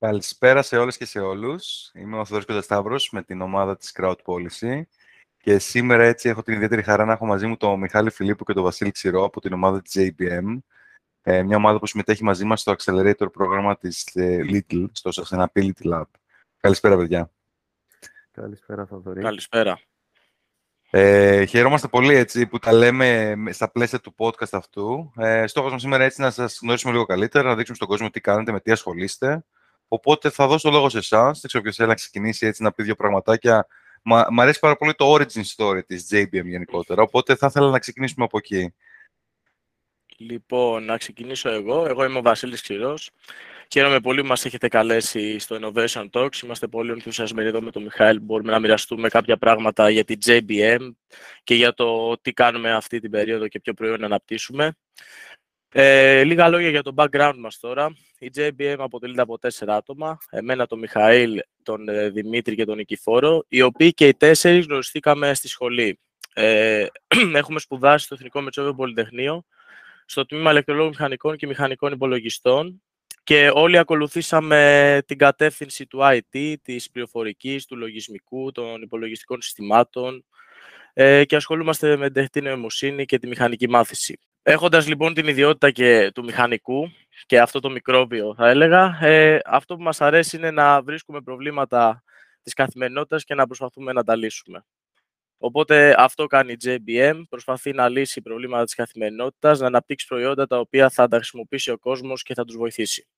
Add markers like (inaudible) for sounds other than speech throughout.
Καλησπέρα σε όλες και σε όλους. Είμαι ο Θοδωρής Κοντασταύρος με την ομάδα της Crowd Policy και σήμερα έτσι έχω την ιδιαίτερη χαρά να έχω μαζί μου τον Μιχάλη Φιλίππου και τον Βασίλη Ξηρό από την ομάδα της JBM. Ε, μια ομάδα που συμμετέχει μαζί μας στο Accelerator πρόγραμμα της ε, Little, στο Sustainability Lab. Καλησπέρα, παιδιά. Καλησπέρα, Θοδωρή. Καλησπέρα. Ε, χαιρόμαστε πολύ έτσι, που τα λέμε στα πλαίσια του podcast αυτού. Ε, στόχος μας σήμερα έτσι να σας γνωρίσουμε λίγο καλύτερα, να δείξουμε στον κόσμο τι κάνετε, με τι ασχολείστε. Οπότε θα δώσω το λόγο σε εσάς. Δεν ξέρω ποιος θέλει να ξεκινήσει έτσι να πει δύο πραγματάκια. Μα, μ' αρέσει πάρα πολύ το origin story της JBM γενικότερα. Οπότε θα ήθελα να ξεκινήσουμε από εκεί. Λοιπόν, να ξεκινήσω εγώ. Εγώ είμαι ο Βασίλης Ξηρός. Χαίρομαι πολύ που μας έχετε καλέσει στο Innovation Talks. Είμαστε πολύ ενθουσιασμένοι εδώ με τον Μιχαήλ. Μπορούμε να μοιραστούμε κάποια πράγματα για την JBM και για το τι κάνουμε αυτή την περίοδο και ποιο προϊόν να αναπτύσσουμε. Ε, λίγα λόγια για το background μας τώρα. Η JBM αποτελείται από τέσσερα άτομα. Εμένα, τον Μιχαήλ, τον ε, Δημήτρη και τον Νικηφόρο, οι οποίοι και οι τέσσερις γνωριστήκαμε στη σχολή. Ε, (clears throat) έχουμε σπουδάσει στο Εθνικό Μετσόβιο Πολυτεχνείο, στο τμήμα ηλεκτρολόγων μηχανικών και μηχανικών υπολογιστών και όλοι ακολουθήσαμε την κατεύθυνση του IT, της πληροφορικής, του λογισμικού, των υπολογιστικών συστημάτων ε, και ασχολούμαστε με την τεχνητή νοημοσύνη και τη μηχανική μάθηση. Έχοντας λοιπόν την ιδιότητα και του μηχανικού και αυτό το μικρόβιο θα έλεγα, ε, αυτό που μας αρέσει είναι να βρίσκουμε προβλήματα της καθημερινότητας και να προσπαθούμε να τα λύσουμε. Οπότε αυτό κάνει η JBM, προσπαθεί να λύσει προβλήματα της καθημερινότητας, να αναπτύξει προϊόντα τα οποία θα τα χρησιμοποιήσει ο κόσμος και θα τους βοηθήσει.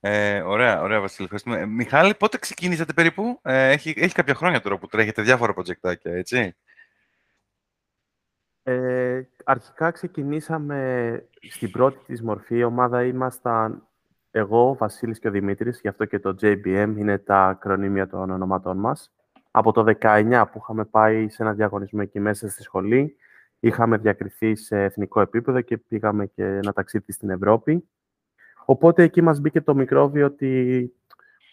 Ε, ωραία, ωραία Βασίλη, ευχαριστούμε. Ε, Μιχάλη, πότε ξεκίνησατε περίπου, ε, έχει, έχει κάποια χρόνια τώρα που τρέχετε διάφορα προτζεκτάκια, έτσι; Ε, αρχικά ξεκινήσαμε στην πρώτη της μορφή. Η ομάδα ήμασταν εγώ, ο Βασίλης και ο Δημήτρης, γι' αυτό και το JBM είναι τα ακρονίμια των ονόματών μας. Από το 19 που είχαμε πάει σε ένα διαγωνισμό εκεί μέσα στη σχολή, είχαμε διακριθεί σε εθνικό επίπεδο και πήγαμε και ένα ταξίδι στην Ευρώπη. Οπότε εκεί μας μπήκε το μικρόβιο ότι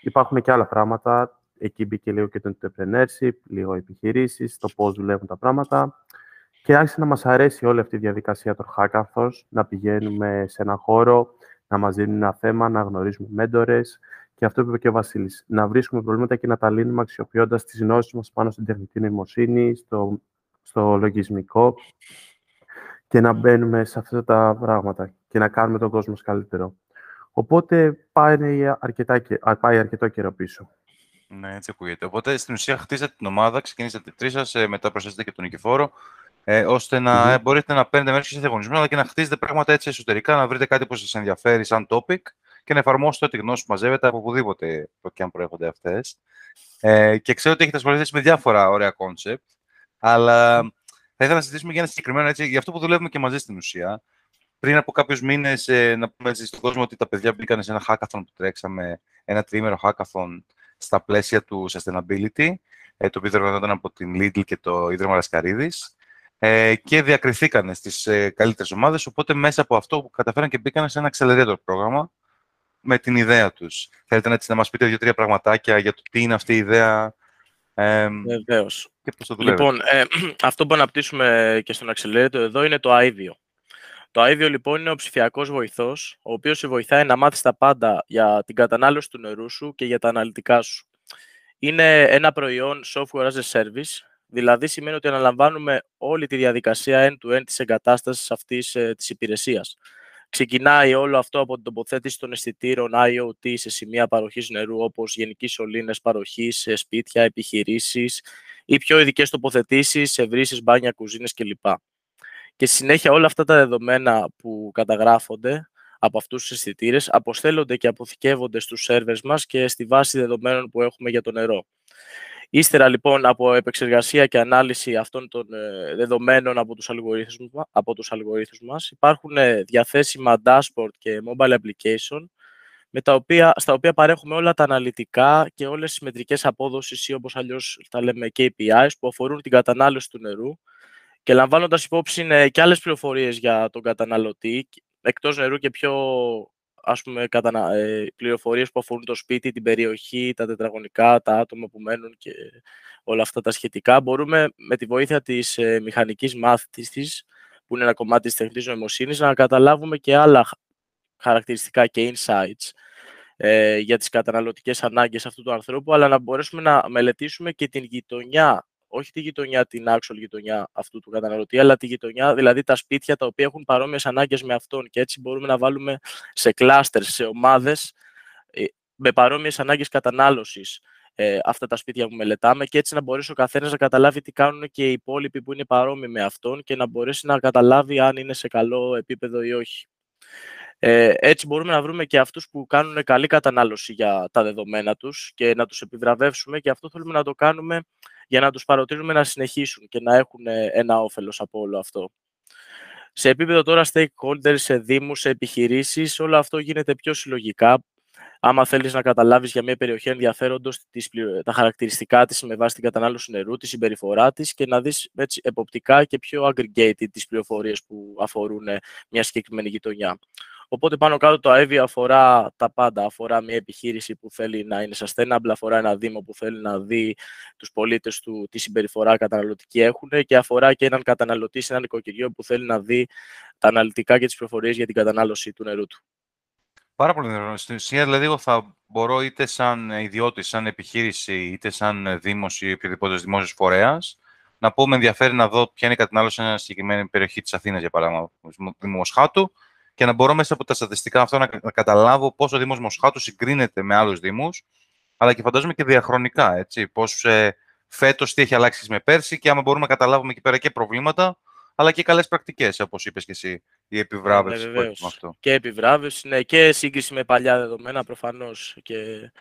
υπάρχουν και άλλα πράγματα. Εκεί μπήκε λίγο και το entrepreneurship, λίγο επιχειρήσεις, το πώς δουλεύουν τα πράγματα. Και άρχισε να μας αρέσει όλη αυτή η διαδικασία των hackathons, να πηγαίνουμε σε ένα χώρο, να μας δίνουν ένα θέμα, να γνωρίζουμε μέντορες. Και αυτό είπε και ο Βασίλης, να βρίσκουμε προβλήματα και να τα λύνουμε αξιοποιώντας τις γνώσεις μας πάνω στην τεχνητή νοημοσύνη, στο, στο λογισμικό και να μπαίνουμε σε αυτά τα πράγματα και να κάνουμε τον κόσμο καλύτερο. Οπότε πάει, αρκετά, πάει αρκετό καιρό πίσω. Ναι, έτσι ακούγεται. Οπότε στην ουσία χτίσατε την ομάδα, ξεκινήσατε τρεις σας, ε, μετά προσθέσατε και τον Νικηφόρο ε, ώστε να mm-hmm. μπορείτε να παίρνετε μέρος σε διαγωνισμό, αλλά και να χτίζετε πράγματα έτσι εσωτερικά, να βρείτε κάτι που σας ενδιαφέρει σαν topic και να εφαρμόσετε ό,τι γνώση που μαζεύετε από οπουδήποτε και αν προέρχονται αυτές. Ε, και ξέρω ότι έχετε ασχοληθεί με διάφορα ωραία concept, αλλά θα ήθελα να συζητήσουμε για ένα συγκεκριμένο έτσι, για αυτό που δουλεύουμε και μαζί στην ουσία. Πριν από κάποιους μήνες, ε, να πούμε έτσι στον κόσμο ότι τα παιδιά μπήκαν σε ένα hackathon που τρέξαμε, ένα τριήμερο hackathon στα πλαίσια του sustainability, ε, το οποίο διοργανώταν από την Lidl και το Ίδρυμα Λασκαρίδης ε, και διακριθήκαν στις ε, καλύτερες ομάδες, οπότε μέσα από αυτό που καταφέραν και μπήκαν σε ένα accelerator πρόγραμμα με την ιδέα τους. Θέλετε να, να μας πείτε δύο-τρία πραγματάκια για το τι είναι αυτή η ιδέα; Ε, Βεβαίως. Και πώς το λοιπόν, ε, (clears throat) αυτό που αναπτύσσουμε και στον Accelerator εδώ είναι το IVIO. Το IVIO λοιπόν είναι ο ψηφιακός βοηθός, ο οποίος σε βοηθάει να μάθεις τα πάντα για την κατανάλωση του νερού σου και για τα αναλυτικά σου. Είναι ένα προϊόν software as a service, Δηλαδή σημαίνει ότι αναλαμβάνουμε όλη τη διαδικασία end-to-end της εγκατάστασης αυτής ε, της υπηρεσίας. Ξεκινάει όλο αυτό από την τοποθέτηση των αισθητήρων IoT σε σημεία παροχής νερού, όπως γενικοί σωλήνες παροχής σε σπίτια, επιχειρήσεις ή πιο ειδικές τοποθετήσεις σε βρύσεις, μπάνια, κουζίνες κλπ. Και συνέχεια όλα αυτά τα δεδομένα που καταγράφονται από αυτούς τους αισθητήρες αποστέλλονται και αποθηκεύονται στους σερβέρς μας και στη βάση δεδομένων που έχουμε για το νερό. Ύστερα λοιπόν από επεξεργασία και ανάλυση αυτών των ε, δεδομένων από τους αλγορίθμους, από τους αλγορίθμους μας υπάρχουν ε, διαθέσιμα dashboard και mobile application με τα οποία, στα οποία παρέχουμε όλα τα αναλυτικά και όλες τις μετρικές απόδοσης ή όπως αλλιώς τα λέμε KPIs που αφορούν την κατανάλωση του νερού. Και λαμβάνοντας υπόψη ε, και άλλες πληροφορίες για τον καταναλωτή εκτός νερού και πιο ας πούμε, κατανα... ε, πληροφορίες που αφορούν το σπίτι, την περιοχή, τα τετραγωνικά, τα άτομα που μένουν και όλα αυτά τα σχετικά. Μπορούμε με τη βοήθεια της ε, μηχανικής μάθησης, που είναι ένα κομμάτι της τεχνητής νοημοσύνης, να καταλάβουμε και άλλα χαρακτηριστικά και insights ε, για τις καταναλωτικές ανάγκες αυτού του ανθρώπου, αλλά να μπορέσουμε να μελετήσουμε και την γειτονιά, όχι τη γειτονιά, την actual γειτονιά αυτού του καταναλωτή, αλλά τη γειτονιά, δηλαδή τα σπίτια τα οποία έχουν παρόμοιες ανάγκες με αυτόν και έτσι μπορούμε να βάλουμε σε κλάστερ, σε ομάδες ε, με παρόμοιες ανάγκες κατανάλωσης ε, αυτά τα σπίτια που μελετάμε και έτσι να μπορέσει ο καθένας να καταλάβει τι κάνουν και οι υπόλοιποι που είναι παρόμοιοι με αυτόν και να μπορέσει να καταλάβει αν είναι σε καλό επίπεδο ή όχι. Ε, έτσι μπορούμε να βρούμε και αυτούς που κάνουν καλή κατανάλωση για τα δεδομένα τους και να τους επιβραβεύσουμε και αυτό θέλουμε να το κάνουμε για να τους παροτρύνουμε να συνεχίσουν και να έχουν ε, ένα όφελος από όλο αυτό. Σε επίπεδο τώρα stakeholders, σε δήμους, σε επιχειρήσεις, όλο αυτό γίνεται πιο συλλογικά άμα θέλεις να καταλάβεις για μια περιοχή ενδιαφέροντος τις, τα χαρακτηριστικά της με βάση την κατανάλωση νερού, τη συμπεριφορά της και να δεις έτσι, εποπτικά και πιο aggregated τις πληροφορίες που αφορούν ε, μια συγκεκριμένη γειτονιά. Οπότε πάνω κάτω το IVI αφορά τα πάντα. Αφορά μια επιχείρηση που θέλει να είναι sustainable, αφορά ένα δήμο που θέλει να δει τους πολίτες του τι συμπεριφορά καταναλωτική έχουν και αφορά και έναν καταναλωτή σε ένα νοικοκυριό που θέλει να δει τα αναλυτικά και τις πληροφορίες για την κατανάλωση του νερού του. Πάρα πολύ ενδιαφέρον. Στην ουσία, δηλαδή, εγώ θα μπορώ είτε σαν ιδιώτη, σαν επιχείρηση, είτε σαν δήμος ή οποιοδήποτε δημόσιος φορέας, να πω με ενδιαφέρει να δω ποια είναι η κατανάλωση σε μια συγκεκριμένη περιοχή της Αθήνας, για παράδειγμα, Δήμο Μοσχάτου, και να μπορώ μέσα από τα στατιστικά αυτό να, να καταλάβω πώ ο Δήμος Μοσχάτου συγκρίνεται με άλλους Δήμους, αλλά και φαντάζομαι και διαχρονικά. Έτσι, πώς ε, φέτος τι έχει αλλάξει με πέρσι και άμα μπορούμε να καταλάβουμε εκεί πέρα και προβλήματα, αλλά και καλές πρακτικές, όπως είπες και εσύ, η επιβράβευση ναι, που έχει αυτό. Και επιβράβευση, ναι, και σύγκριση με παλιά δεδομένα προφανώς. Και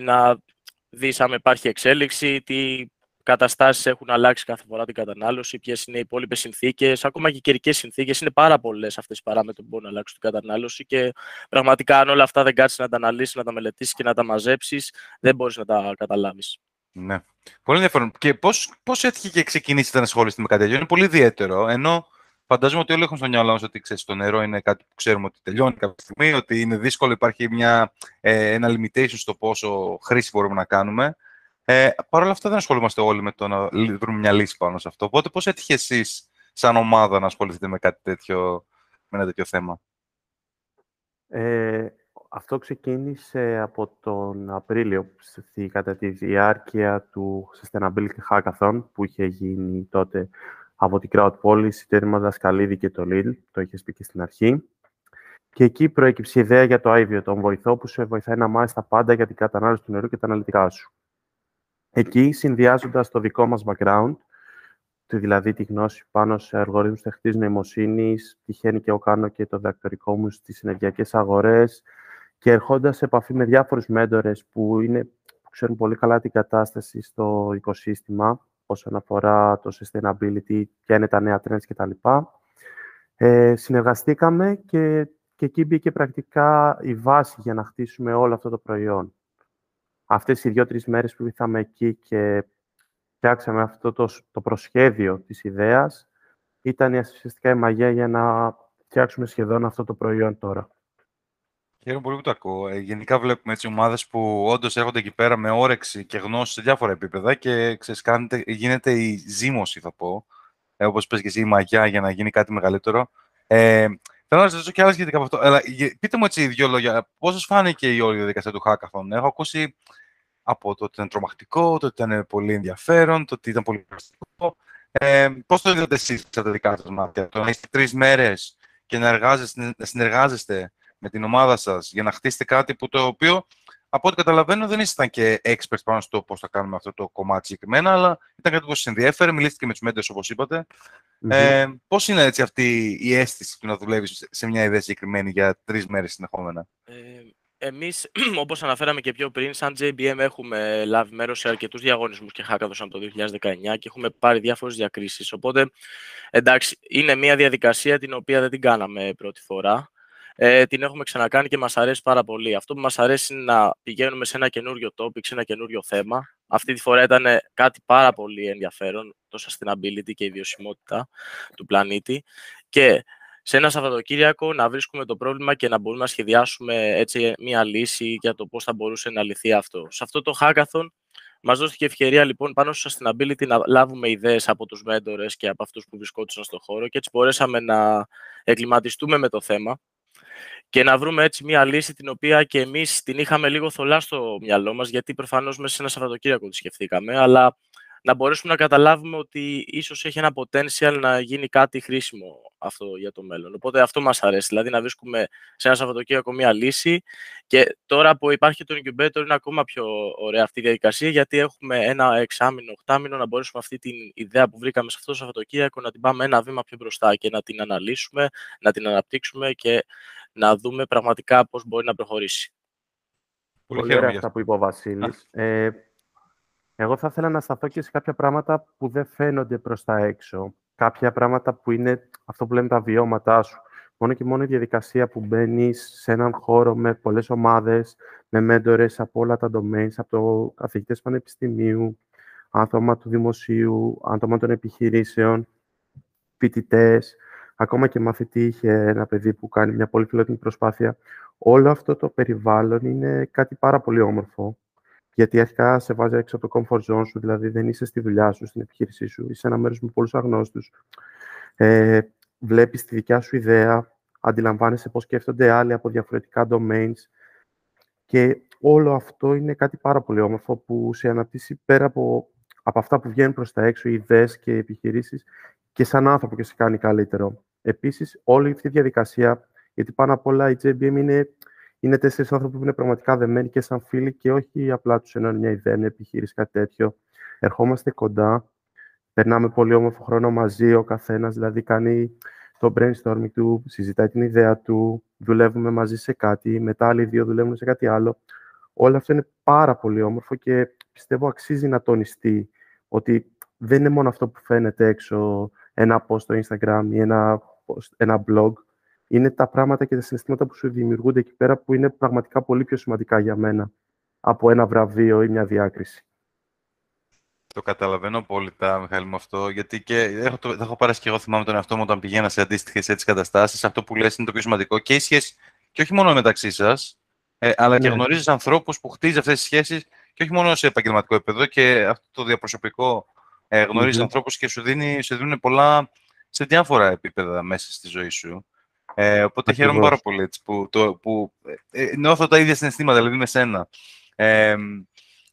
να δεις αν υπάρχει εξέλιξη, τι καταστάσεις έχουν αλλάξει κάθε φορά την κατανάλωση, ποιες είναι οι υπόλοιπες συνθήκες, ακόμα και οι καιρικές συνθήκες. Είναι πάρα πολλές αυτές οι παράμετροι που μπορούν να αλλάξουν την κατανάλωση και πραγματικά αν όλα αυτά δεν κάτσεις να τα αναλύσεις, να τα μελετήσεις και να τα μαζέψεις, δεν μπορείς να τα καταλάβεις. Ναι. Πολύ ενδιαφέρον. Και πώς πώς έτυχε και ξεκινήσετε να ασχολείστε με κάτι τέτοιο; Είναι πολύ ιδιαίτερο. Ενώ φαντάζομαι ότι όλοι έχουν στο μυαλό μας ότι ξέρεις, το νερό είναι κάτι που ξέρουμε ότι τελειώνει κάποια στιγμή, ότι είναι δύσκολο, υπάρχει μια, ε, ένα limitation στο πόσο χρήση μπορούμε να κάνουμε. Ε, Παρ' όλα αυτά δεν ασχολούμαστε όλοι με το να βρούμε μια λύση πάνω σε αυτό. Οπότε πώς έτυχε εσείς σαν ομάδα να ασχοληθείτε με κάτι τέτοιο, με ένα τέτοιο θέμα; Ε, αυτό ξεκίνησε από τον Απρίλιο, κατά τη διάρκεια του Sustainability Hackathon, που είχε γίνει τότε από την Crowdpolis, το Ίδρυμα Δασκαλίδη και το Lidl, το είχες πει και στην αρχή. Και εκεί προέκυψε η ιδέα για το IVO, τον βοηθό που σε βοηθάει να μάθει τα πάντα για την κατανάλωση του νερού και τα αναλυτικά σου. Εκεί, συνδυάζοντας το δικό μας background, δηλαδή τη γνώση πάνω σε αλγορίθμους τεχνητής νοημοσύνης, τυχαίνει και εγώ κάνω και το διδακτορικό μου στις ενεργειακές αγορές, και ερχόντας σε επαφή με διάφορους μέντορες που, είναι, που ξέρουν πολύ καλά την κατάσταση στο οικοσύστημα όσον αφορά το sustainability, ποια είναι τα νέα trends κτλ. Ε, συνεργαστήκαμε και, και εκεί μπήκε πρακτικά η βάση για να χτίσουμε όλο αυτό το προϊόν. Αυτές οι δύο-τρεις μέρες που ήρθαμε εκεί και φτιάξαμε αυτό το, το προσχέδιο της ιδέας, ήταν ουσιαστικά η μαγεία για να φτιάξουμε σχεδόν αυτό το προϊόν τώρα. Χαίρομαι πολύ που το ακούω. Ε, γενικά βλέπουμε έτσι ομάδες που όντως έρχονται εκεί πέρα με όρεξη και γνώση σε διάφορα επίπεδα και ξέρεις, κάνετε, γίνεται η ζήμωση, θα πω, ε, όπως πες και εσύ, η μαγιά για να γίνει κάτι μεγαλύτερο. Ε, θέλω να σας ρωτήσω και άλλα σχετικά από αυτό. Αλλά, πείτε μου έτσι δύο λόγια. Πώ σα φάνηκε η όλη διαδικασία του Hackathon; Έχω ακούσει από το ότι ήταν τρομακτικό, το ότι ήταν πολύ ενδιαφέρον, το ότι ήταν πολύ πρακτικό. Ε, Πώς το είδατε εσείς στα δικά σας μάτια, το να είστε τρεις μέρες και να, να συνεργάζεστε με την ομάδα σας για να χτίσετε κάτι που το οποίο από ό,τι καταλαβαίνω δεν ήσασταν και expert πάνω στο πώς θα κάνουμε αυτό το κομμάτι συγκεκριμένα, αλλά ήταν κάτι που σας ενδιέφερε, μιλήσατε και με τους μέντες όπως είπατε. Mm-hmm. Ε, πώς είναι έτσι αυτή η αίσθηση του να δουλεύεις σε μια ιδέα συγκεκριμένη για τρεις μέρες συνεχόμενα; Ε, εμείς, (clears throat) όπως αναφέραμε και πιο πριν, σαν JBM έχουμε λάβει μέρος σε αρκετούς διαγωνισμούς και hackathon το 2019 και έχουμε πάρει διάφορες διακρίσεις. Οπότε, εντάξει, είναι μια διαδικασία την οποία δεν την κάναμε πρώτη φορά ε, την έχουμε ξανακάνει και μας αρέσει πάρα πολύ. Αυτό που μας αρέσει είναι να πηγαίνουμε σε ένα καινούριο topic, σε ένα καινούριο θέμα. Αυτή τη φορά ήταν κάτι πάρα πολύ ενδιαφέρον, το sustainability και η βιωσιμότητα του πλανήτη. Και σε ένα Σαββατοκύριακο να βρίσκουμε το πρόβλημα και να μπορούμε να σχεδιάσουμε έτσι μια λύση για το πώς θα μπορούσε να λυθεί αυτό. Σε αυτό το hackathon Μας δόθηκε ευκαιρία λοιπόν πάνω στο sustainability να λάβουμε ιδέες από τους μέντορε και από αυτούς που βρισκόντουσαν στον χώρο και έτσι μπορέσαμε να εγκληματιστούμε με το θέμα και να βρούμε έτσι μια λύση την οποία και εμείς την είχαμε λίγο θολά στο μυαλό μας, γιατί προφανώς μέσα σε ένα Σαββατοκύριακο τη σκεφτήκαμε, αλλά να μπορέσουμε να καταλάβουμε ότι ίσως έχει ένα potential να γίνει κάτι χρήσιμο αυτό για το μέλλον. Οπότε αυτό μας αρέσει, δηλαδή να βρίσκουμε σε ένα Σαββατοκύριακο μία λύση και τώρα που υπάρχει το incubator είναι ακόμα πιο ωραία αυτή η διαδικασία γιατί έχουμε ένα εξάμεινο, οχτάμινο να μπορέσουμε αυτή την ιδέα που βρήκαμε σε αυτό το Σαββατοκύριακο να την πάμε ένα βήμα πιο μπροστά και να την αναλύσουμε, να την αναπτύξουμε και να δούμε πραγματικά πώς μπορεί να προχωρήσει. Πολύ ωραία αυτά που είπε ο Βασίλης. Ε, εγώ θα ήθελα να σταθώ και σε κάποια πράγματα που δεν φαίνονται προς τα έξω. Κάποια πράγματα που είναι αυτό που λέμε τα βιώματά σου. Μόνο και μόνο η διαδικασία που μπαίνεις σε έναν χώρο με πολλές ομάδες, με μέντορες από όλα τα domains, από το καθηγητές πανεπιστημίου, άτομα του δημοσίου, άτομα των επιχειρήσεων, φοιτητές, ακόμα και μαθητή είχε ένα παιδί που κάνει μια πολύ φιλότιμη προσπάθεια. Όλο αυτό το περιβάλλον είναι κάτι πάρα πολύ όμορφο γιατί αρχικά σε βάζει έξω από το comfort zone σου, δηλαδή δεν είσαι στη δουλειά σου, στην επιχείρησή σου, είσαι ένα μέρος με πολλούς αγνώστους. Ε, Βλέπεις τη δικιά σου ιδέα, αντιλαμβάνεσαι πώς σκέφτονται άλλοι από διαφορετικά domains. Και όλο αυτό είναι κάτι πάρα πολύ όμορφο που σε αναπτύσσει πέρα από, από αυτά που βγαίνουν προς τα έξω, οι ιδέες και οι επιχειρήσεις, και σαν άνθρωπο και σε κάνει καλύτερο. Επίσης, όλη αυτή η διαδικασία, γιατί πάνω απ' όλα η JBM είναι είναι τέσσερις άνθρωποι που είναι πραγματικά δεμένοι και σαν φίλοι και όχι απλά τους ενώνει μια ιδέα, μια επιχείρηση, κάτι τέτοιο. Ερχόμαστε κοντά, περνάμε πολύ όμορφο χρόνο μαζί, ο καθένας δηλαδή κάνει το brainstorming του, συζητάει την ιδέα του, δουλεύουμε μαζί σε κάτι, μετά άλλοι δύο δουλεύουν σε κάτι άλλο. Όλο αυτό είναι πάρα πολύ όμορφο και πιστεύω αξίζει να τονιστεί ότι δεν είναι μόνο αυτό που φαίνεται έξω ένα post στο Instagram ή ένα, ένα blog, είναι τα πράγματα και τα συναισθήματα που σου δημιουργούνται εκεί πέρα που είναι πραγματικά πολύ πιο σημαντικά για μένα από ένα βραβείο ή μια διάκριση. Το καταλαβαίνω απόλυτα, Μιχάλη, με αυτό. Γιατί και έχω, το, έχω πάρει και εγώ θυμάμαι τον εαυτό μου όταν πηγαίνα σε αντίστοιχες έτσι καταστάσεις. Αυτό που λες είναι το πιο σημαντικό και η σχέση, και όχι μόνο μεταξύ σας, ε, αλλά και ναι. γνωρίζεις ανθρώπους που χτίζει αυτές τις σχέσεις και όχι μόνο σε επαγγελματικό επίπεδο και αυτό το διαπροσωπικό ε, γνωρίζεις mm-hmm. ανθρώπους και σου, δίνει, σου δίνουν πολλά σε διάφορα επίπεδα μέσα στη ζωή σου. Ε, οπότε Ακριβώς. χαίρομαι πάρα πολύ έτσι, που, το, που ε, ε, νιώθω τα ίδια συναισθήματα, δηλαδή με σένα. Ε,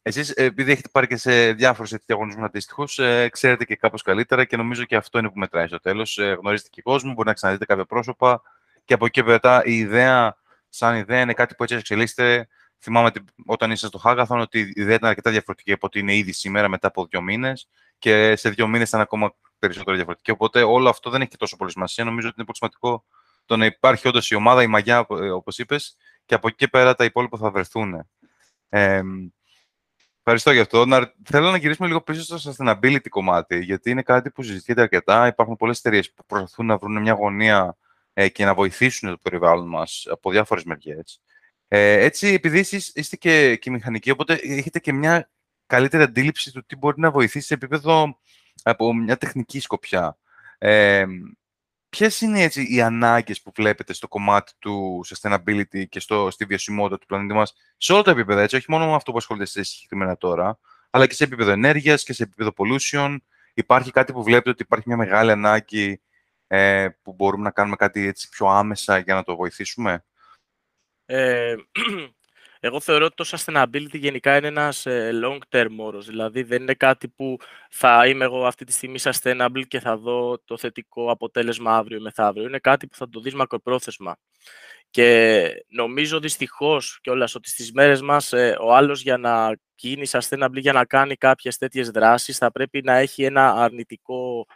εσείς, επειδή έχετε πάρει και σε διάφορους διαγωνισμούς αντίστοιχους, ε, ξέρετε και κάπως καλύτερα και νομίζω και αυτό είναι που μετράει στο τέλος. Ε, γνωρίζετε και κόσμο, μπορεί να ξαναδείτε κάποια πρόσωπα και από εκεί μετά η ιδέα, σαν ιδέα, είναι κάτι που έτσι εξελίσσεται. Θυμάμαι όταν ήσασταν στο Hackathon ότι η ιδέα ήταν αρκετά διαφορετική από ότι είναι ήδη σήμερα μετά από δύο μήνες και σε δύο μήνες ήταν ακόμα περισσότερο διαφορετική. Οπότε όλο αυτό δεν έχει τόσο πολύ σημασία. Νομίζω ότι είναι πολύ σημαντικό το να υπάρχει όντως η ομάδα, η μαγιά, ε, όπως είπες, και από εκεί και πέρα τα υπόλοιπα θα βρεθούν. Ε, ευχαριστώ γι' αυτό. Να, θέλω να γυρίσουμε λίγο πίσω στο sustainability κομμάτι, γιατί είναι κάτι που συζητιέται αρκετά. Υπάρχουν πολλές εταιρείες που προσπαθούν να βρουν μια γωνία ε, και να βοηθήσουν το περιβάλλον μας από διάφορες μεριές. Ε, έτσι, επειδή εσείς είστε και, και μηχανικοί, οπότε έχετε και μια καλύτερη αντίληψη του τι μπορεί να βοηθήσει σε επίπεδο από μια τεχνική σκοπιά. Ε, Ποιες είναι έτσι οι ανάγκες που βλέπετε στο κομμάτι του sustainability και στο, στη βιωσιμότητα του πλανήτη μας σε όλα τα επίπεδα, έτσι, όχι μόνο με αυτό που ασχολείται εσείς συγκεκριμένα τώρα, αλλά και σε επίπεδο ενέργειας και σε επίπεδο pollution. Υπάρχει κάτι που βλέπετε ότι υπάρχει μια μεγάλη ανάγκη ε, που μπορούμε να κάνουμε κάτι έτσι πιο άμεσα για να το βοηθήσουμε; Ε, (clears throat) εγώ θεωρώ ότι το sustainability γενικά είναι ένας ε, long-term όρος, δηλαδή δεν είναι κάτι που θα είμαι εγώ αυτή τη στιγμή sustainable και θα δω το θετικό αποτέλεσμα αύριο ή μεθαύριο. Είναι κάτι που θα το δεις μακροπρόθεσμα. Και νομίζω δυστυχώς κιόλας ότι στις μέρες μας ε, ο άλλος για να γίνει sustainable, για να κάνει κάποιες τέτοιες δράσεις, θα πρέπει να έχει ένα αρνητικό,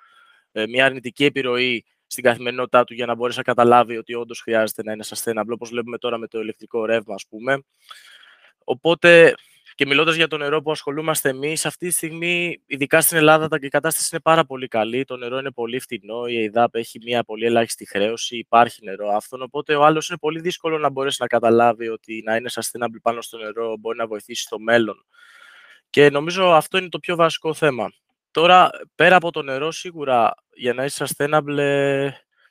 ε, μια αρνητική επιρροή στην καθημερινότητά του για να μπορέσει να καταλάβει ότι όντως χρειάζεται να είναι sustainable, όπως βλέπουμε τώρα με το ηλεκτρικό ρεύμα, ας πούμε. Οπότε, και μιλώντας για το νερό που ασχολούμαστε εμείς, αυτή τη στιγμή, ειδικά στην Ελλάδα, η κατάσταση είναι πάρα πολύ καλή. Το νερό είναι πολύ φθηνό, η ΕΙΔΑΠ έχει μια πολύ ελάχιστη χρέωση, υπάρχει νερό αυτόν. Οπότε, ο άλλος είναι πολύ δύσκολο να μπορέσει να καταλάβει ότι να είναι sustainable πάνω στο νερό μπορεί να βοηθήσει στο μέλλον. Και νομίζω αυτό είναι το πιο βασικό θέμα. Τώρα, πέρα από το νερό, σίγουρα για να είσαι sustainable ε,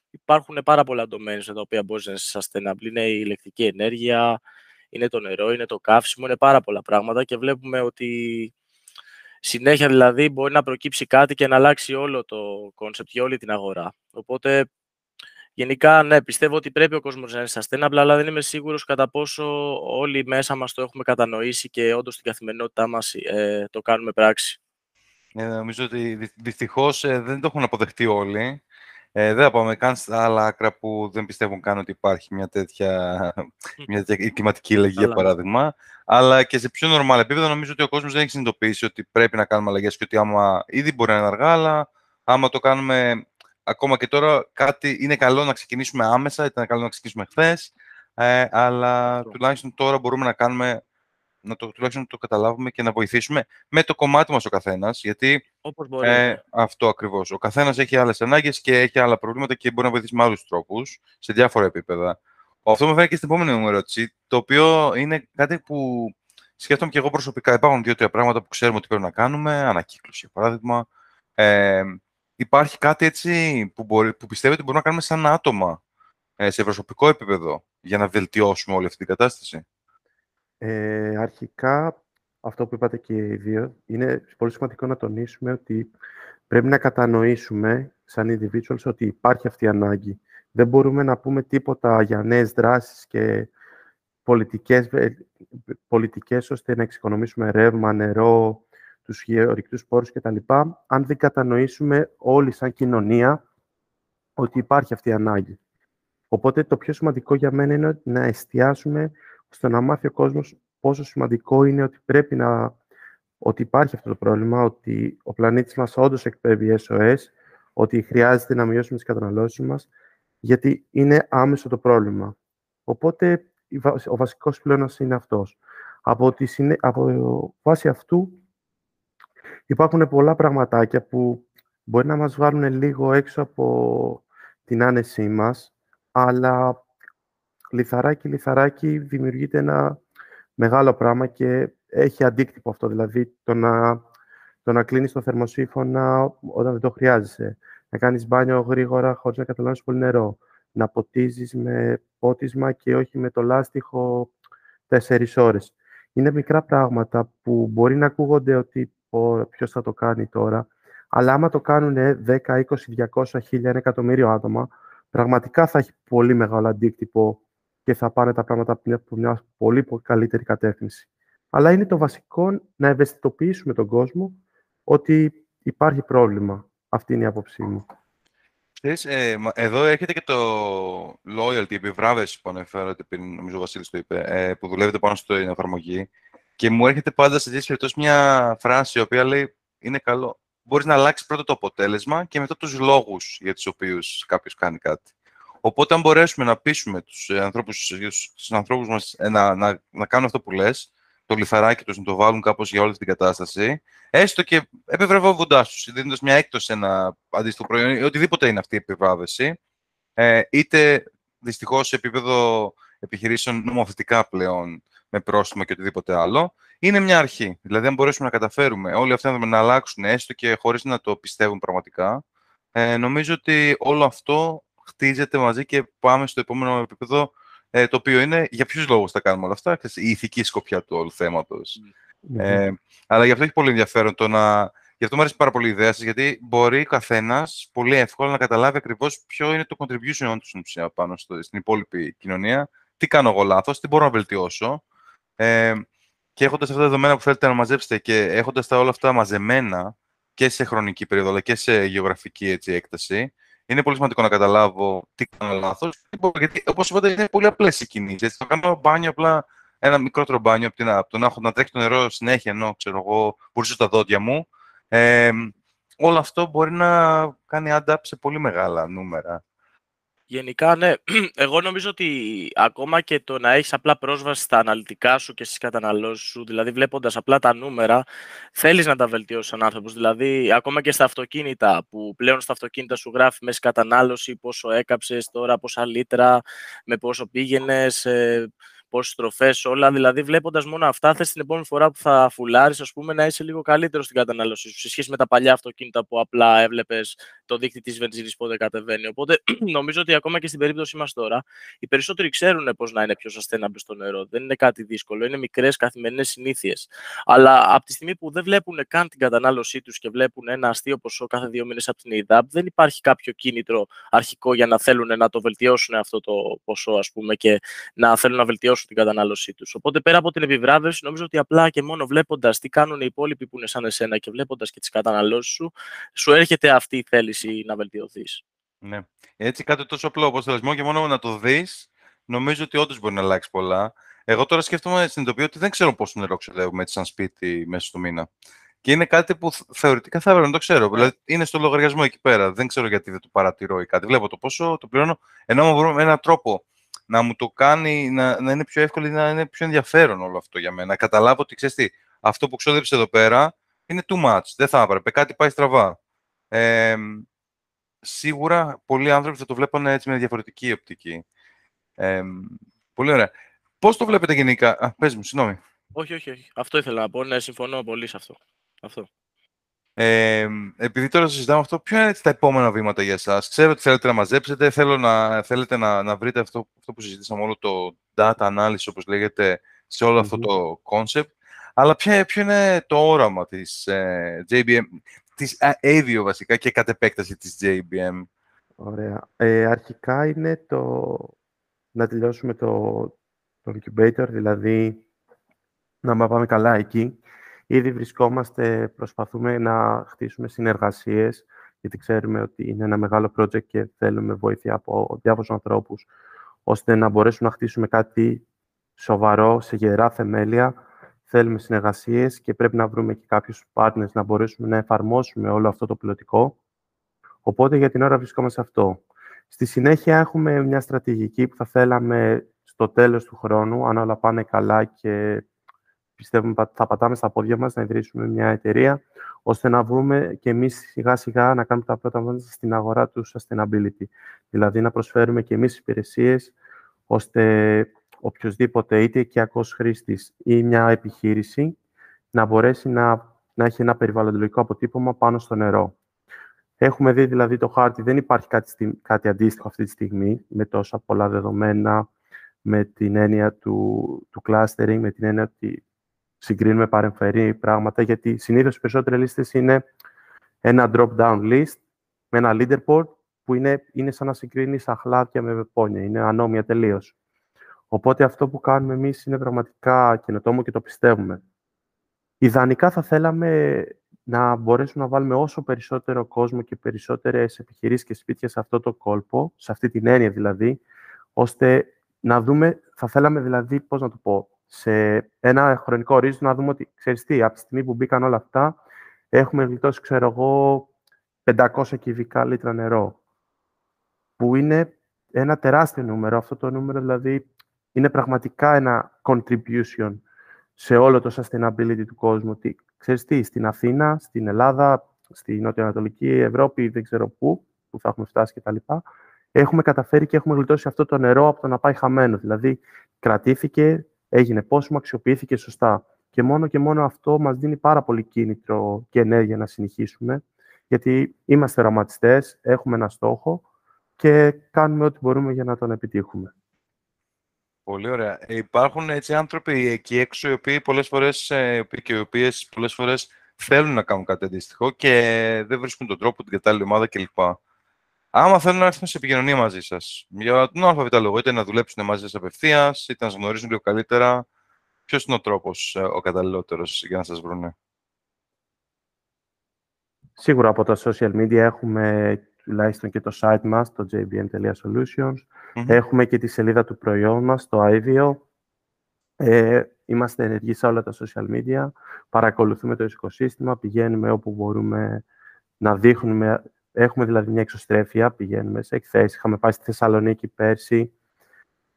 υπάρχουν πάρα πολλά domains τα οποία μπορείς να είσαι sustainable. Είναι η ηλεκτρική ενέργεια, είναι το νερό, είναι το καύσιμο, είναι πάρα πολλά πράγματα και βλέπουμε ότι συνέχεια δηλαδή μπορεί να προκύψει κάτι και να αλλάξει όλο το concept για όλη την αγορά. Οπότε Γενικά, ναι, πιστεύω ότι πρέπει ο κόσμος να είναι sustainable, αλλά δεν είμαι σίγουρος κατά πόσο όλοι μέσα μας το έχουμε κατανοήσει και όντως στην καθημερινότητά μας ε, το κάνουμε πράξη. Ε, νομίζω ότι δυστυχώς ε, δεν το έχουν αποδεχτεί όλοι. Ε, δεν θα πάμε καν στα άλλα άκρα που δεν πιστεύουν καν ότι υπάρχει μια τέτοια, μια τέτοια κλιματική αλλαγή, για παράδειγμα. Αλλά και σε πιο normal επίπεδο νομίζω ότι ο κόσμος δεν έχει συνειδητοποιήσει ότι πρέπει να κάνουμε αλλαγές και ότι άμα ήδη μπορεί να είναι αργά, αλλά άμα το κάνουμε ακόμα και τώρα, κάτι είναι καλό να ξεκινήσουμε άμεσα, ήταν καλό να ξεκινήσουμε χθες. Ε, αλλά τουλάχιστον τώρα μπορούμε να κάνουμε να το, τουλάχιστον το καταλάβουμε και να βοηθήσουμε με το κομμάτι μας ο καθένας, γιατί Όπως μπορεί. ε, ναι. αυτό ακριβώς. Ο καθένας έχει άλλες ανάγκες και έχει άλλα προβλήματα και μπορεί να βοηθήσει με άλλους τρόπους, σε διάφορα επίπεδα. Αυτό με φέρνει και στην επόμενη μου ερώτηση, το οποίο είναι κάτι που σκέφτομαι και εγώ προσωπικά. Υπάρχουν δύο-τρία πράγματα που ξέρουμε ότι πρέπει να κάνουμε, ανακύκλωση για παράδειγμα. Ε, υπάρχει κάτι έτσι που, μπορεί, που πιστεύετε ότι μπορούμε να κάνουμε σαν άτομα ε, σε προσωπικό επίπεδο για να βελτιώσουμε όλη αυτή την κατάσταση; Ε, αρχικά, αυτό που είπατε και οι δύο, είναι πολύ σημαντικό να τονίσουμε ότι πρέπει να κατανοήσουμε σαν individuals ότι υπάρχει αυτή η ανάγκη. Δεν μπορούμε να πούμε τίποτα για νέες δράσεις και πολιτικές, βε- πολιτικές ώστε να εξοικονομήσουμε ρεύμα, νερό, τους γεωρικτούς πόρους κτλ. Αν δεν κατανοήσουμε όλοι σαν κοινωνία ότι υπάρχει αυτή η ανάγκη. Οπότε το πιο σημαντικό για μένα είναι να εστιάσουμε ώστε να μάθει ο κόσμος πόσο σημαντικό είναι ότι πρέπει να ότι υπάρχει αυτό το πρόβλημα, ότι ο πλανήτης μας όντως εκπέμπει SOS, ότι χρειάζεται να μειώσουμε τις καταναλώσεις μας, γιατί είναι άμεσο το πρόβλημα. Οπότε η βα- ο βασικός πλέονας είναι αυτός. Από, τη, συνέ- από βάση αυτού υπάρχουν πολλά πραγματάκια που μπορεί να μας βγάλουν λίγο έξω από την άνεσή μας, αλλά λιθαράκι λιθαράκι δημιουργείται ένα μεγάλο πράγμα και έχει αντίκτυπο αυτό. Δηλαδή το να, το να κλείνεις το θερμοσύφωνα όταν δεν το χρειάζεσαι. Να κάνεις μπάνιο γρήγορα χωρίς να καταλάβεις πολύ νερό. Να ποτίζεις με πότισμα και όχι με το λάστιχο τέσσερις ώρες. Είναι μικρά πράγματα που μπορεί να ακούγονται ότι «Πω, ποιος θα το κάνει τώρα. Αλλά άμα το κάνουν 10, 20, 200, 1000, ένα εκατομμύριο άτομα, πραγματικά θα έχει πολύ μεγάλο αντίκτυπο και θα πάνε τα πράγματα από μια, από μια πολύ, πολύ καλύτερη κατεύθυνση. Αλλά είναι το βασικό να ευαισθητοποιήσουμε τον κόσμο ότι υπάρχει πρόβλημα. Αυτή είναι η άποψή μου. Ξέρεις, ε, μα- εδώ έρχεται και το loyalty, η επιβράβευση που αναφέρατε πριν, νομίζω ο Βασίλης το είπε, ε, που δουλεύετε πάνω στην εφαρμογή. Και μου έρχεται πάντα σε τέτοιες περιπτώσεις μια φράση η οποία λέει είναι καλό. Μπορείς να αλλάξεις πρώτα το αποτέλεσμα και μετά τους λόγους για τους οποίους κάποιος κάνει κάτι. Οπότε αν μπορέσουμε να πείσουμε τους ε, ανθρώπους, τους ανθρώπους μας ε, να, να, να κάνουν αυτό που λες, το λιθαράκι τους να το βάλουν κάπως για όλη αυτή την κατάσταση, έστω και επιβραβεύοντάς τους, δίνοντας μια έκπτωση σε ένα αντίστοιχο προϊόν, ή οτιδήποτε είναι αυτή η επιβράβευση, ε, είτε δυστυχώς σε επίπεδο επιχειρήσεων νομοθετικά πλέον με πρόστιμο και οτιδήποτε άλλο, είναι μια αρχή. Δηλαδή, αν μπορέσουμε να καταφέρουμε όλοι αυτοί να, να αλλάξουν, έστω και χωρίς να το πιστεύουν πραγματικά, ε, νομίζω ότι όλο αυτό χτίζεται μαζί και πάμε στο επόμενο επίπεδο, ε, το οποίο είναι για ποιους λόγους θα κάνουμε όλα αυτά, ξέρεις, η ηθική σκοπιά του όλου θέματος. Ε, αλλά γι' αυτό έχει πολύ ενδιαφέρον το να. Γι' αυτό μου αρέσει πάρα πολύ η ιδέα σας, γιατί μπορεί ο καθένας πολύ εύκολα να καταλάβει ακριβώς ποιο είναι το contribution του στην ουσία πάνω στο, στην υπόλοιπη κοινωνία, τι κάνω εγώ λάθος, τι μπορώ να βελτιώσω. Ε, και έχοντας αυτά τα δεδομένα που θέλετε να μαζέψετε και έχοντας τα όλα αυτά μαζεμένα και σε χρονική περίοδο αλλά και σε γεωγραφική έτσι, έκταση, είναι πολύ σημαντικό να καταλάβω τι κάνω λάθος. Γιατί όπως είπατε, είναι πολύ απλές οι κινήσεις. Θα κάνω μπάνιο απλά ένα μικρότερο μπάνιο από, την, από το να έχω να τρέχει το νερό συνέχεια ενώ ξέρω εγώ βουρίζω τα δόντια μου. Ε, όλο αυτό μπορεί να κάνει add-up σε πολύ μεγάλα νούμερα. Γενικά, ναι. (clears throat) Εγώ νομίζω ότι ακόμα και το να έχεις απλά πρόσβαση στα αναλυτικά σου και στις καταναλώσεις σου, δηλαδή βλέποντας απλά τα νούμερα, θέλεις να τα βελτιώσεις σαν άνθρωπος. Δηλαδή, ακόμα και στα αυτοκίνητα, που πλέον στα αυτοκίνητα σου γράφει μέση κατανάλωση, πόσο έκαψες τώρα, πόσα λίτρα, με πόσο πήγαινες, ε, πόσες στροφές, όλα. Δηλαδή, βλέποντας μόνο αυτά, θες την επόμενη φορά που θα φουλάρεις, ας πούμε, να είσαι λίγο καλύτερο στην κατανάλωσή σου σε σχέση με τα παλιά αυτοκίνητα που απλά έβλεπες το δίκτυο της βενζίνη πότε κατεβαίνει. Οπότε, (clears throat) νομίζω ότι ακόμα και στην περίπτωσή μας τώρα, οι περισσότεροι ξέρουν πώς να είναι πιο sustainable στο νερό. Δεν είναι κάτι δύσκολο. Είναι μικρές καθημερινές συνήθειες. Αλλά από τη στιγμή που δεν βλέπουν καν την κατανάλωσή τους και βλέπουν ένα αστείο ποσό κάθε δύο μήνες από την ΕΙΔΑΠ, δεν υπάρχει κάποιο κίνητρο αρχικό για να θέλουν να το βελτιώσουν αυτό το ποσό, ας πούμε, και να θέλουν να βελτιώσουν την κατανάλωσή τους. Οπότε πέρα από την επιβράβευση, νομίζω ότι απλά και μόνο βλέποντας τι κάνουν οι υπόλοιποι που είναι σαν εσένα και βλέποντας και τις καταναλώσεις σου, σου έρχεται αυτή η θέληση να βελτιωθείς. Ναι. Έτσι κάτι τόσο απλό όπως θελασμό και μόνο να το δεις, νομίζω ότι όντως μπορεί να αλλάξει πολλά. Εγώ τώρα σκέφτομαι, συνειδητοποιώ ότι δεν ξέρω πόσο νερό ξοδεύουμε έτσι σαν σπίτι μέσα στο μήνα. Και είναι κάτι που θεωρητικά θα έπρεπε να το ξέρω. Δηλαδή είναι στο λογαριασμό εκεί πέρα. Δεν ξέρω γιατί δεν το παρατηρώ ή κάτι. Βλέπω το πόσο το πληρώνω. Ενώ μου βρούμε με έναν τρόπο να μου το κάνει να, να είναι πιο εύκολο ή να είναι πιο ενδιαφέρον όλο αυτό για μένα. Να καταλάβω ότι ξέρεις τι, αυτό που ξόδεψε εδώ πέρα είναι too much. Δεν θα έπρεπε. Κάτι πάει στραβά. Ε, σίγουρα πολλοί άνθρωποι θα το βλέπουν έτσι με διαφορετική οπτική. Ε, πολύ ωραία. Πώς το βλέπετε γενικά. Α, πες μου, συγγνώμη. Όχι, όχι, όχι. Αυτό ήθελα να πω. Ναι, συμφωνώ πολύ σε αυτό. αυτό. Ε, επειδή τώρα συζητάμε αυτό, ποια είναι τα επόμενα βήματα για εσάς; Ξέρω ότι θέλετε να μαζέψετε, θέλω να, θέλετε να, να βρείτε αυτό, αυτό που συζητήσαμε, όλο το data analysis, όπως λέγεται, σε όλο αυτό το concept. Αλλά ποιο, ποιο είναι το όραμα της ε, JBM, της Avio βασικά και κατ' επέκταση της JBM. Ωραία. Ε, αρχικά είναι το να τελειώσουμε το, το incubator, δηλαδή να πάμε καλά εκεί Ήδη βρισκόμαστε, προσπαθούμε να χτίσουμε συνεργασίες, γιατί ξέρουμε ότι είναι ένα μεγάλο project και θέλουμε βοήθεια από διάφορους ανθρώπους, ώστε να μπορέσουμε να χτίσουμε κάτι σοβαρό, σε γερά θεμέλια. Θέλουμε συνεργασίες και πρέπει να βρούμε και κάποιους partners να μπορέσουμε να εφαρμόσουμε όλο αυτό το πιλωτικό. Οπότε για την ώρα βρισκόμαστε σε αυτό. Στη συνέχεια έχουμε μια στρατηγική που θα θέλαμε στο τέλος του χρόνου, αν όλα πάνε καλά και πιστεύουμε θα πατάμε στα πόδια μας να ιδρύσουμε μια εταιρεία, ώστε να βρούμε και εμείς σιγά σιγά να κάνουμε τα πρώτα βήματα στην αγορά του sustainability. Δηλαδή να προσφέρουμε και εμείς υπηρεσίες, ώστε οποιοδήποτε είτε οικιακός χρήστης ή μια επιχείρηση να μπορέσει να, να έχει ένα περιβαλλοντολογικό αποτύπωμα πάνω στο νερό. Έχουμε δει δηλαδή το χάρτη, δεν υπάρχει κάτι, κάτι αντίστοιχο αυτή τη στιγμή με τόσα πολλά δεδομένα, με την έννοια του, του clustering, με την έννοια ότι συγκρίνουμε παρεμφερή πράγματα, γιατί συνήθως οι περισσότερε λίστες είναι ένα drop-down list με ένα leaderboard που είναι, είναι σαν να συγκρίνεις αχλάδια με βεπόνια, είναι ανώμια τελείως. Οπότε αυτό που κάνουμε εμείς είναι πραγματικά καινοτόμο και το πιστεύουμε. Ιδανικά θα θέλαμε να μπορέσουμε να βάλουμε όσο περισσότερο κόσμο και περισσότερες επιχειρήσεις και σπίτια σε αυτό το κόλπο, σε αυτή την έννοια δηλαδή, ώστε να δούμε, θα θέλαμε δηλαδή, πώς να το πω, σε ένα χρονικό ορίζοντα να δούμε ότι, ξέρεις τι, από τη στιγμή που μπήκαν όλα αυτά, έχουμε γλιτώσει, ξέρω εγώ, 500 κυβικά λίτρα νερό, που είναι ένα τεράστιο νούμερο. Αυτό το νούμερο, δηλαδή, είναι πραγματικά ένα contribution σε όλο το sustainability του κόσμου. Ότι, ξέρεις τι, στην Αθήνα, στην Ελλάδα, στη Νοτιοανατολική Ευρώπη, δεν ξέρω πού, που θα έχουμε φτάσει κτλ. Έχουμε καταφέρει και έχουμε γλιτώσει αυτό το νερό από το να πάει χαμένο. Δηλαδή, κρατήθηκε έγινε πόσιμο, αξιοποιήθηκε σωστά. Και μόνο και μόνο αυτό μας δίνει πάρα πολύ κίνητρο και ενέργεια να συνεχίσουμε, γιατί είμαστε οραματιστές, έχουμε ένα στόχο και κάνουμε ό,τι μπορούμε για να τον επιτύχουμε. Πολύ ωραία. Ε, υπάρχουν έτσι άνθρωποι εκεί έξω οι οποίοι πολλές φορές ε, και οι οποίες πολλές φορές θέλουν να κάνουν κάτι αντίστοιχο και δεν βρίσκουν τον τρόπο, την κατάλληλη ομάδα κλπ. Άμα θέλουν να έρθουν σε επικοινωνία μαζί σας, για τον ΑΒ λόγο, είτε να δουλέψουν μαζί σας απευθείας, είτε να σας γνωρίζουν λίγο καλύτερα, ποιος είναι ο τρόπος ε, ο καταλληλότερος για να σας βρουν. Σίγουρα από τα social media έχουμε τουλάχιστον και το site μας, το jbm.solutions. Έχουμε και τη σελίδα του προϊόν μας, το IVO. Ε, είμαστε ενεργοί σε όλα τα social media. Παρακολουθούμε το οικοσύστημα, πηγαίνουμε όπου μπορούμε να δείχνουμε Έχουμε δηλαδή μια εξωστρέφεια, πηγαίνουμε σε εκθέσεις. Είχαμε πάει στη Θεσσαλονίκη πέρσι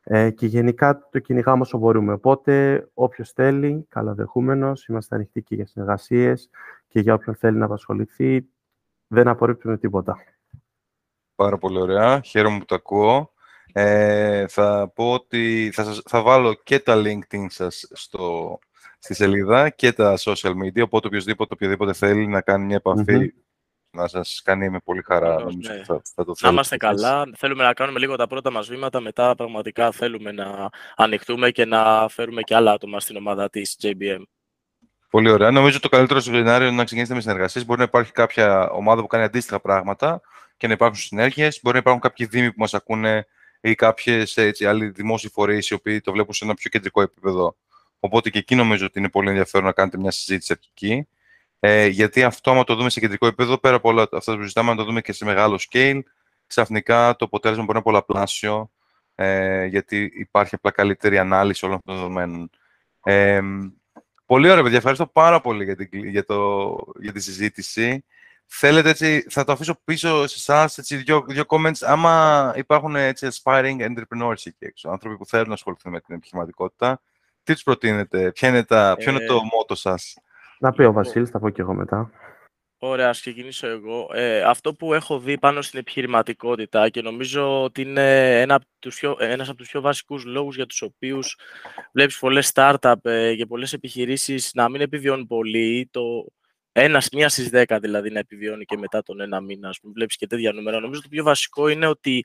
ε, και γενικά το κυνηγάμε όσο μπορούμε. Οπότε, όποιος θέλει, καλαδεχούμενο, είμαστε ανοιχτοί και για συνεργασίες και για όποιον θέλει να απασχοληθεί. Δεν απορρίπτουμε τίποτα. Πάρα πολύ ωραία. Χαίρομαι που το ακούω. Ε, θα πω ότι θα, σας, θα βάλω και τα LinkedIn σας στο, στη σελίδα και τα social media, οπότε οποιοδήποτε, οποιοδήποτε θέλει να κάνει μια επαφη να σας κάνει με πολύ χαρά. Βεβαίως, νομίζω ναι. θα, θα το Να θέλετε είμαστε κι εσείς. καλά. Θέλουμε να κάνουμε λίγο τα πρώτα μας βήματα. Μετά πραγματικά θέλουμε να ανοιχτούμε και να φέρουμε και άλλα άτομα στην ομάδα της JBM. Πολύ ωραία. Νομίζω το καλύτερο σενάριο είναι να ξεκινήσετε με συνεργασίες. Μπορεί να υπάρχει κάποια ομάδα που κάνει αντίστοιχα πράγματα και να υπάρχουν συνέργειες. Μπορεί να υπάρχουν κάποιοι δήμοι που μας ακούνε ή κάποιες άλλοι δημόσιοι φορείς οι οποίοι το βλέπουν σε ένα πιο κεντρικό επίπεδο. Οπότε και εκεί νομίζω ότι είναι πολύ ενδιαφέρον να κάνετε μια συζήτηση αρχική. Ε, γιατί αυτό, άμα το δούμε σε κεντρικό επίπεδο, πέρα από όλα αυτά που συζητάμε, να το δούμε και σε μεγάλο scale, ξαφνικά το αποτέλεσμα μπορεί να είναι πολλαπλάσιο, ε, γιατί υπάρχει απλά καλύτερη ανάλυση όλων αυτών των δεδομένων. Ε, πολύ ωραία, παιδιά. Ευχαριστώ πάρα πολύ για, την, για, το, για τη συζήτηση. Θέλετε έτσι, θα το αφήσω πίσω σε εσάς δύο, δύο comments. Άμα υπάρχουν έτσι aspiring entrepreneurs εκεί έξω, άνθρωποι που θέλουν να ασχοληθούν με την επιχειρηματικότητα, τι τους προτείνετε, ποια είναι τα, ποιο είναι Ε, το μότο σας; Να πει ο Βασίλης, θα πω και εγώ μετά. Ωραία, ας ξεκινήσω εγώ. Ε, αυτό που έχω δει πάνω στην επιχειρηματικότητα και νομίζω ότι είναι ένα από τους πιο, ένας από τους πιο βασικούς λόγους για τους οποίους βλέπεις πολλές startup ε, και πολλές επιχειρήσεις να μην επιβιώνουν πολύ, το ένας, μίας στις δέκα δηλαδή να επιβιώνει και μετά τον ένα μήνα, ας πούμε, βλέπεις και τέτοια νούμερα. Νομίζω το πιο βασικό είναι ότι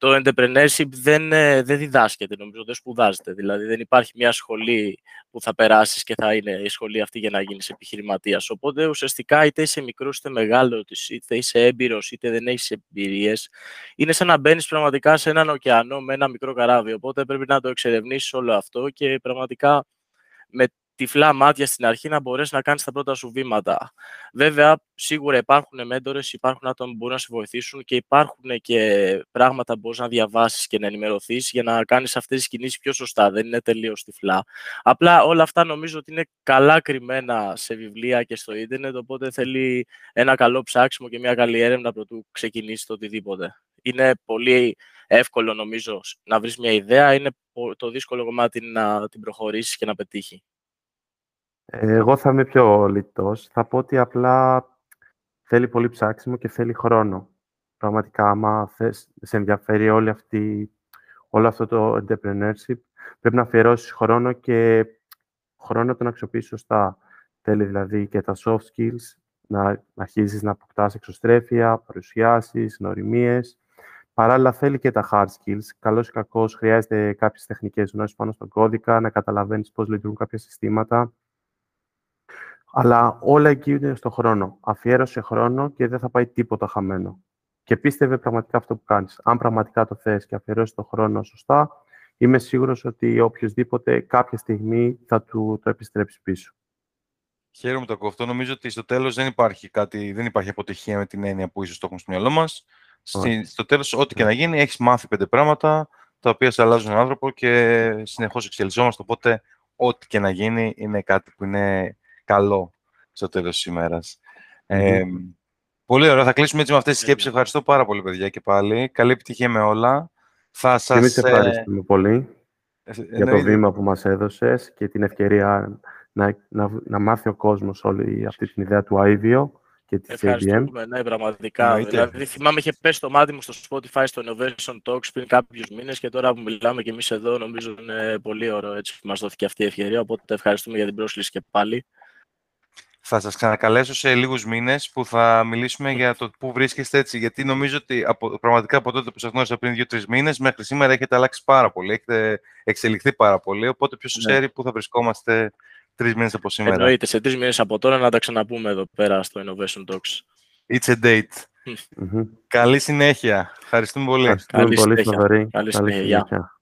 το entrepreneurship δεν, ε, δεν διδάσκεται, νομίζω δεν σπουδάζεται. Δηλαδή δεν υπάρχει μια σχολή που θα περάσεις και θα είναι η σχολή αυτή για να γίνεις επιχειρηματίας. Οπότε ουσιαστικά είτε είσαι μικρός είτε μεγάλος, είτε είσαι έμπειρος είτε δεν έχεις εμπειρίες, είναι σαν να μπαίνεις πραγματικά σε έναν ωκεανό με ένα μικρό καράβι. Οπότε πρέπει να το εξερευνήσεις όλο αυτό και πραγματικά με τυφλά μάτια στην αρχή να μπορέσεις να κάνεις τα πρώτα σου βήματα. Βέβαια, σίγουρα υπάρχουν μέντορες, υπάρχουν άτομα που μπορούν να σε βοηθήσουν και υπάρχουν και πράγματα που μπορείς να διαβάσεις και να ενημερωθείς για να κάνεις αυτές τις κινήσεις πιο σωστά. Δεν είναι τελείως τυφλά. Απλά όλα αυτά νομίζω ότι είναι καλά κρυμμένα σε βιβλία και στο ίντερνετ, οπότε θέλει ένα καλό ψάξιμο και μια καλή έρευνα πρωτού ξεκινήσει το οτιδήποτε. Είναι πολύ εύκολο νομίζω να βρεις μια ιδέα, είναι πο- το δύσκολο κομμάτι να την προχωρήσεις και να πετύχει. Ε, Εγώ θα είμαι πιο λιτός. Θα πω ότι απλά θέλει πολύ ψάξιμο και θέλει χρόνο. Πραγματικά, άμα θες, σε ενδιαφέρει όλη αυτή, όλο αυτό το entrepreneurship, πρέπει να αφιερώσεις χρόνο και χρόνο τον αξιοποιήσεις σωστά. Θέλει δηλαδή και τα soft skills, να, να αρχίσεις να αποκτάς εξωστρέφεια, παρουσιάσεις, νοημίες. Παράλληλα θέλει και τα hard skills. Καλώς ή κακώς χρειάζεται κάποιες τεχνικές γνώσεις πάνω στον κώδικα, να καταλαβαίνεις πώς λειτουργούν κάποια συστήματα. Αλλά όλα εκεί είναι στο χρόνο. Αφιέρωσε χρόνο και δεν θα πάει τίποτα χαμένο. Και πίστευε πραγματικά αυτό που κάνεις. Αν πραγματικά το θες και αφιερώσεις το χρόνο σωστά, είμαι σίγουρος ότι οποιοδήποτε κάποια στιγμή θα του το επιστρέψει πίσω. Χαίρομαι το ακούω αυτό. Νομίζω ότι στο τέλος δεν υπάρχει, κάτι, δεν υπάρχει αποτυχία με την έννοια που ίσως το έχουμε στο μυαλό μας. Στη, στο τέλος, ό,τι και να γίνει, έχεις μάθει πέντε πράγματα τα οποία σε αλλάζουν τον άνθρωπο και συνεχώς εξελισσόμαστε. Οπότε, ό,τι και να γίνει είναι κάτι που είναι καλό στο τέλος της ημέρας. Ε, πολύ ωραία. Θα κλείσουμε έτσι με αυτές τις σκέψεις. Τέλεια. Ευχαριστώ πάρα πολύ, παιδιά, και πάλι. Καλή επιτυχία με όλα. Θα Και εμείς σας... ευχαριστούμε πολύ ε, για το εννοείται- βήμα που μας έδωσες και την ευκαιρία να, να, να μάθει ο κόσμος όλη αυτή την ιδέα του IVO και της ABM. Ευχαριστούμε, ναι, πραγματικά. Εννοείται. Δηλαδή, θυμάμαι, είχε πέσει το μάτι μου στο Spotify, στο Innovation Talks πριν κάποιους μήνες και τώρα που μιλάμε και εμείς εδώ, νομίζω είναι πολύ ωραίο έτσι που μας δόθηκε αυτή η ευκαιρία. Οπότε ευχαριστούμε για την πρόσκληση και πάλι. Θα σας ξανακαλέσω σε λίγους μήνες που θα μιλήσουμε για το πού βρίσκεστε έτσι. Γιατί νομίζω ότι από, πραγματικά από τότε που σας γνώρισα πριν δύο-τρεις μήνες μέχρι σήμερα έχετε αλλάξει πάρα πολύ. Έχετε εξελιχθεί πάρα πολύ. Οπότε ποιος Ναι. ξέρει πού θα βρισκόμαστε τρεις μήνες από σήμερα. Εννοείται, σε τρεις μήνες από τώρα να τα ξαναπούμε εδώ πέρα στο Innovation Talks. It's a date. Μμμ. Καλή συνέχεια. Ευχαριστούμε πολύ. Ευχαριστούμε Καλή πολύ, συνέχεια. Θοδωρή. Καλή συνέχεια. Γεια. συνέχεια.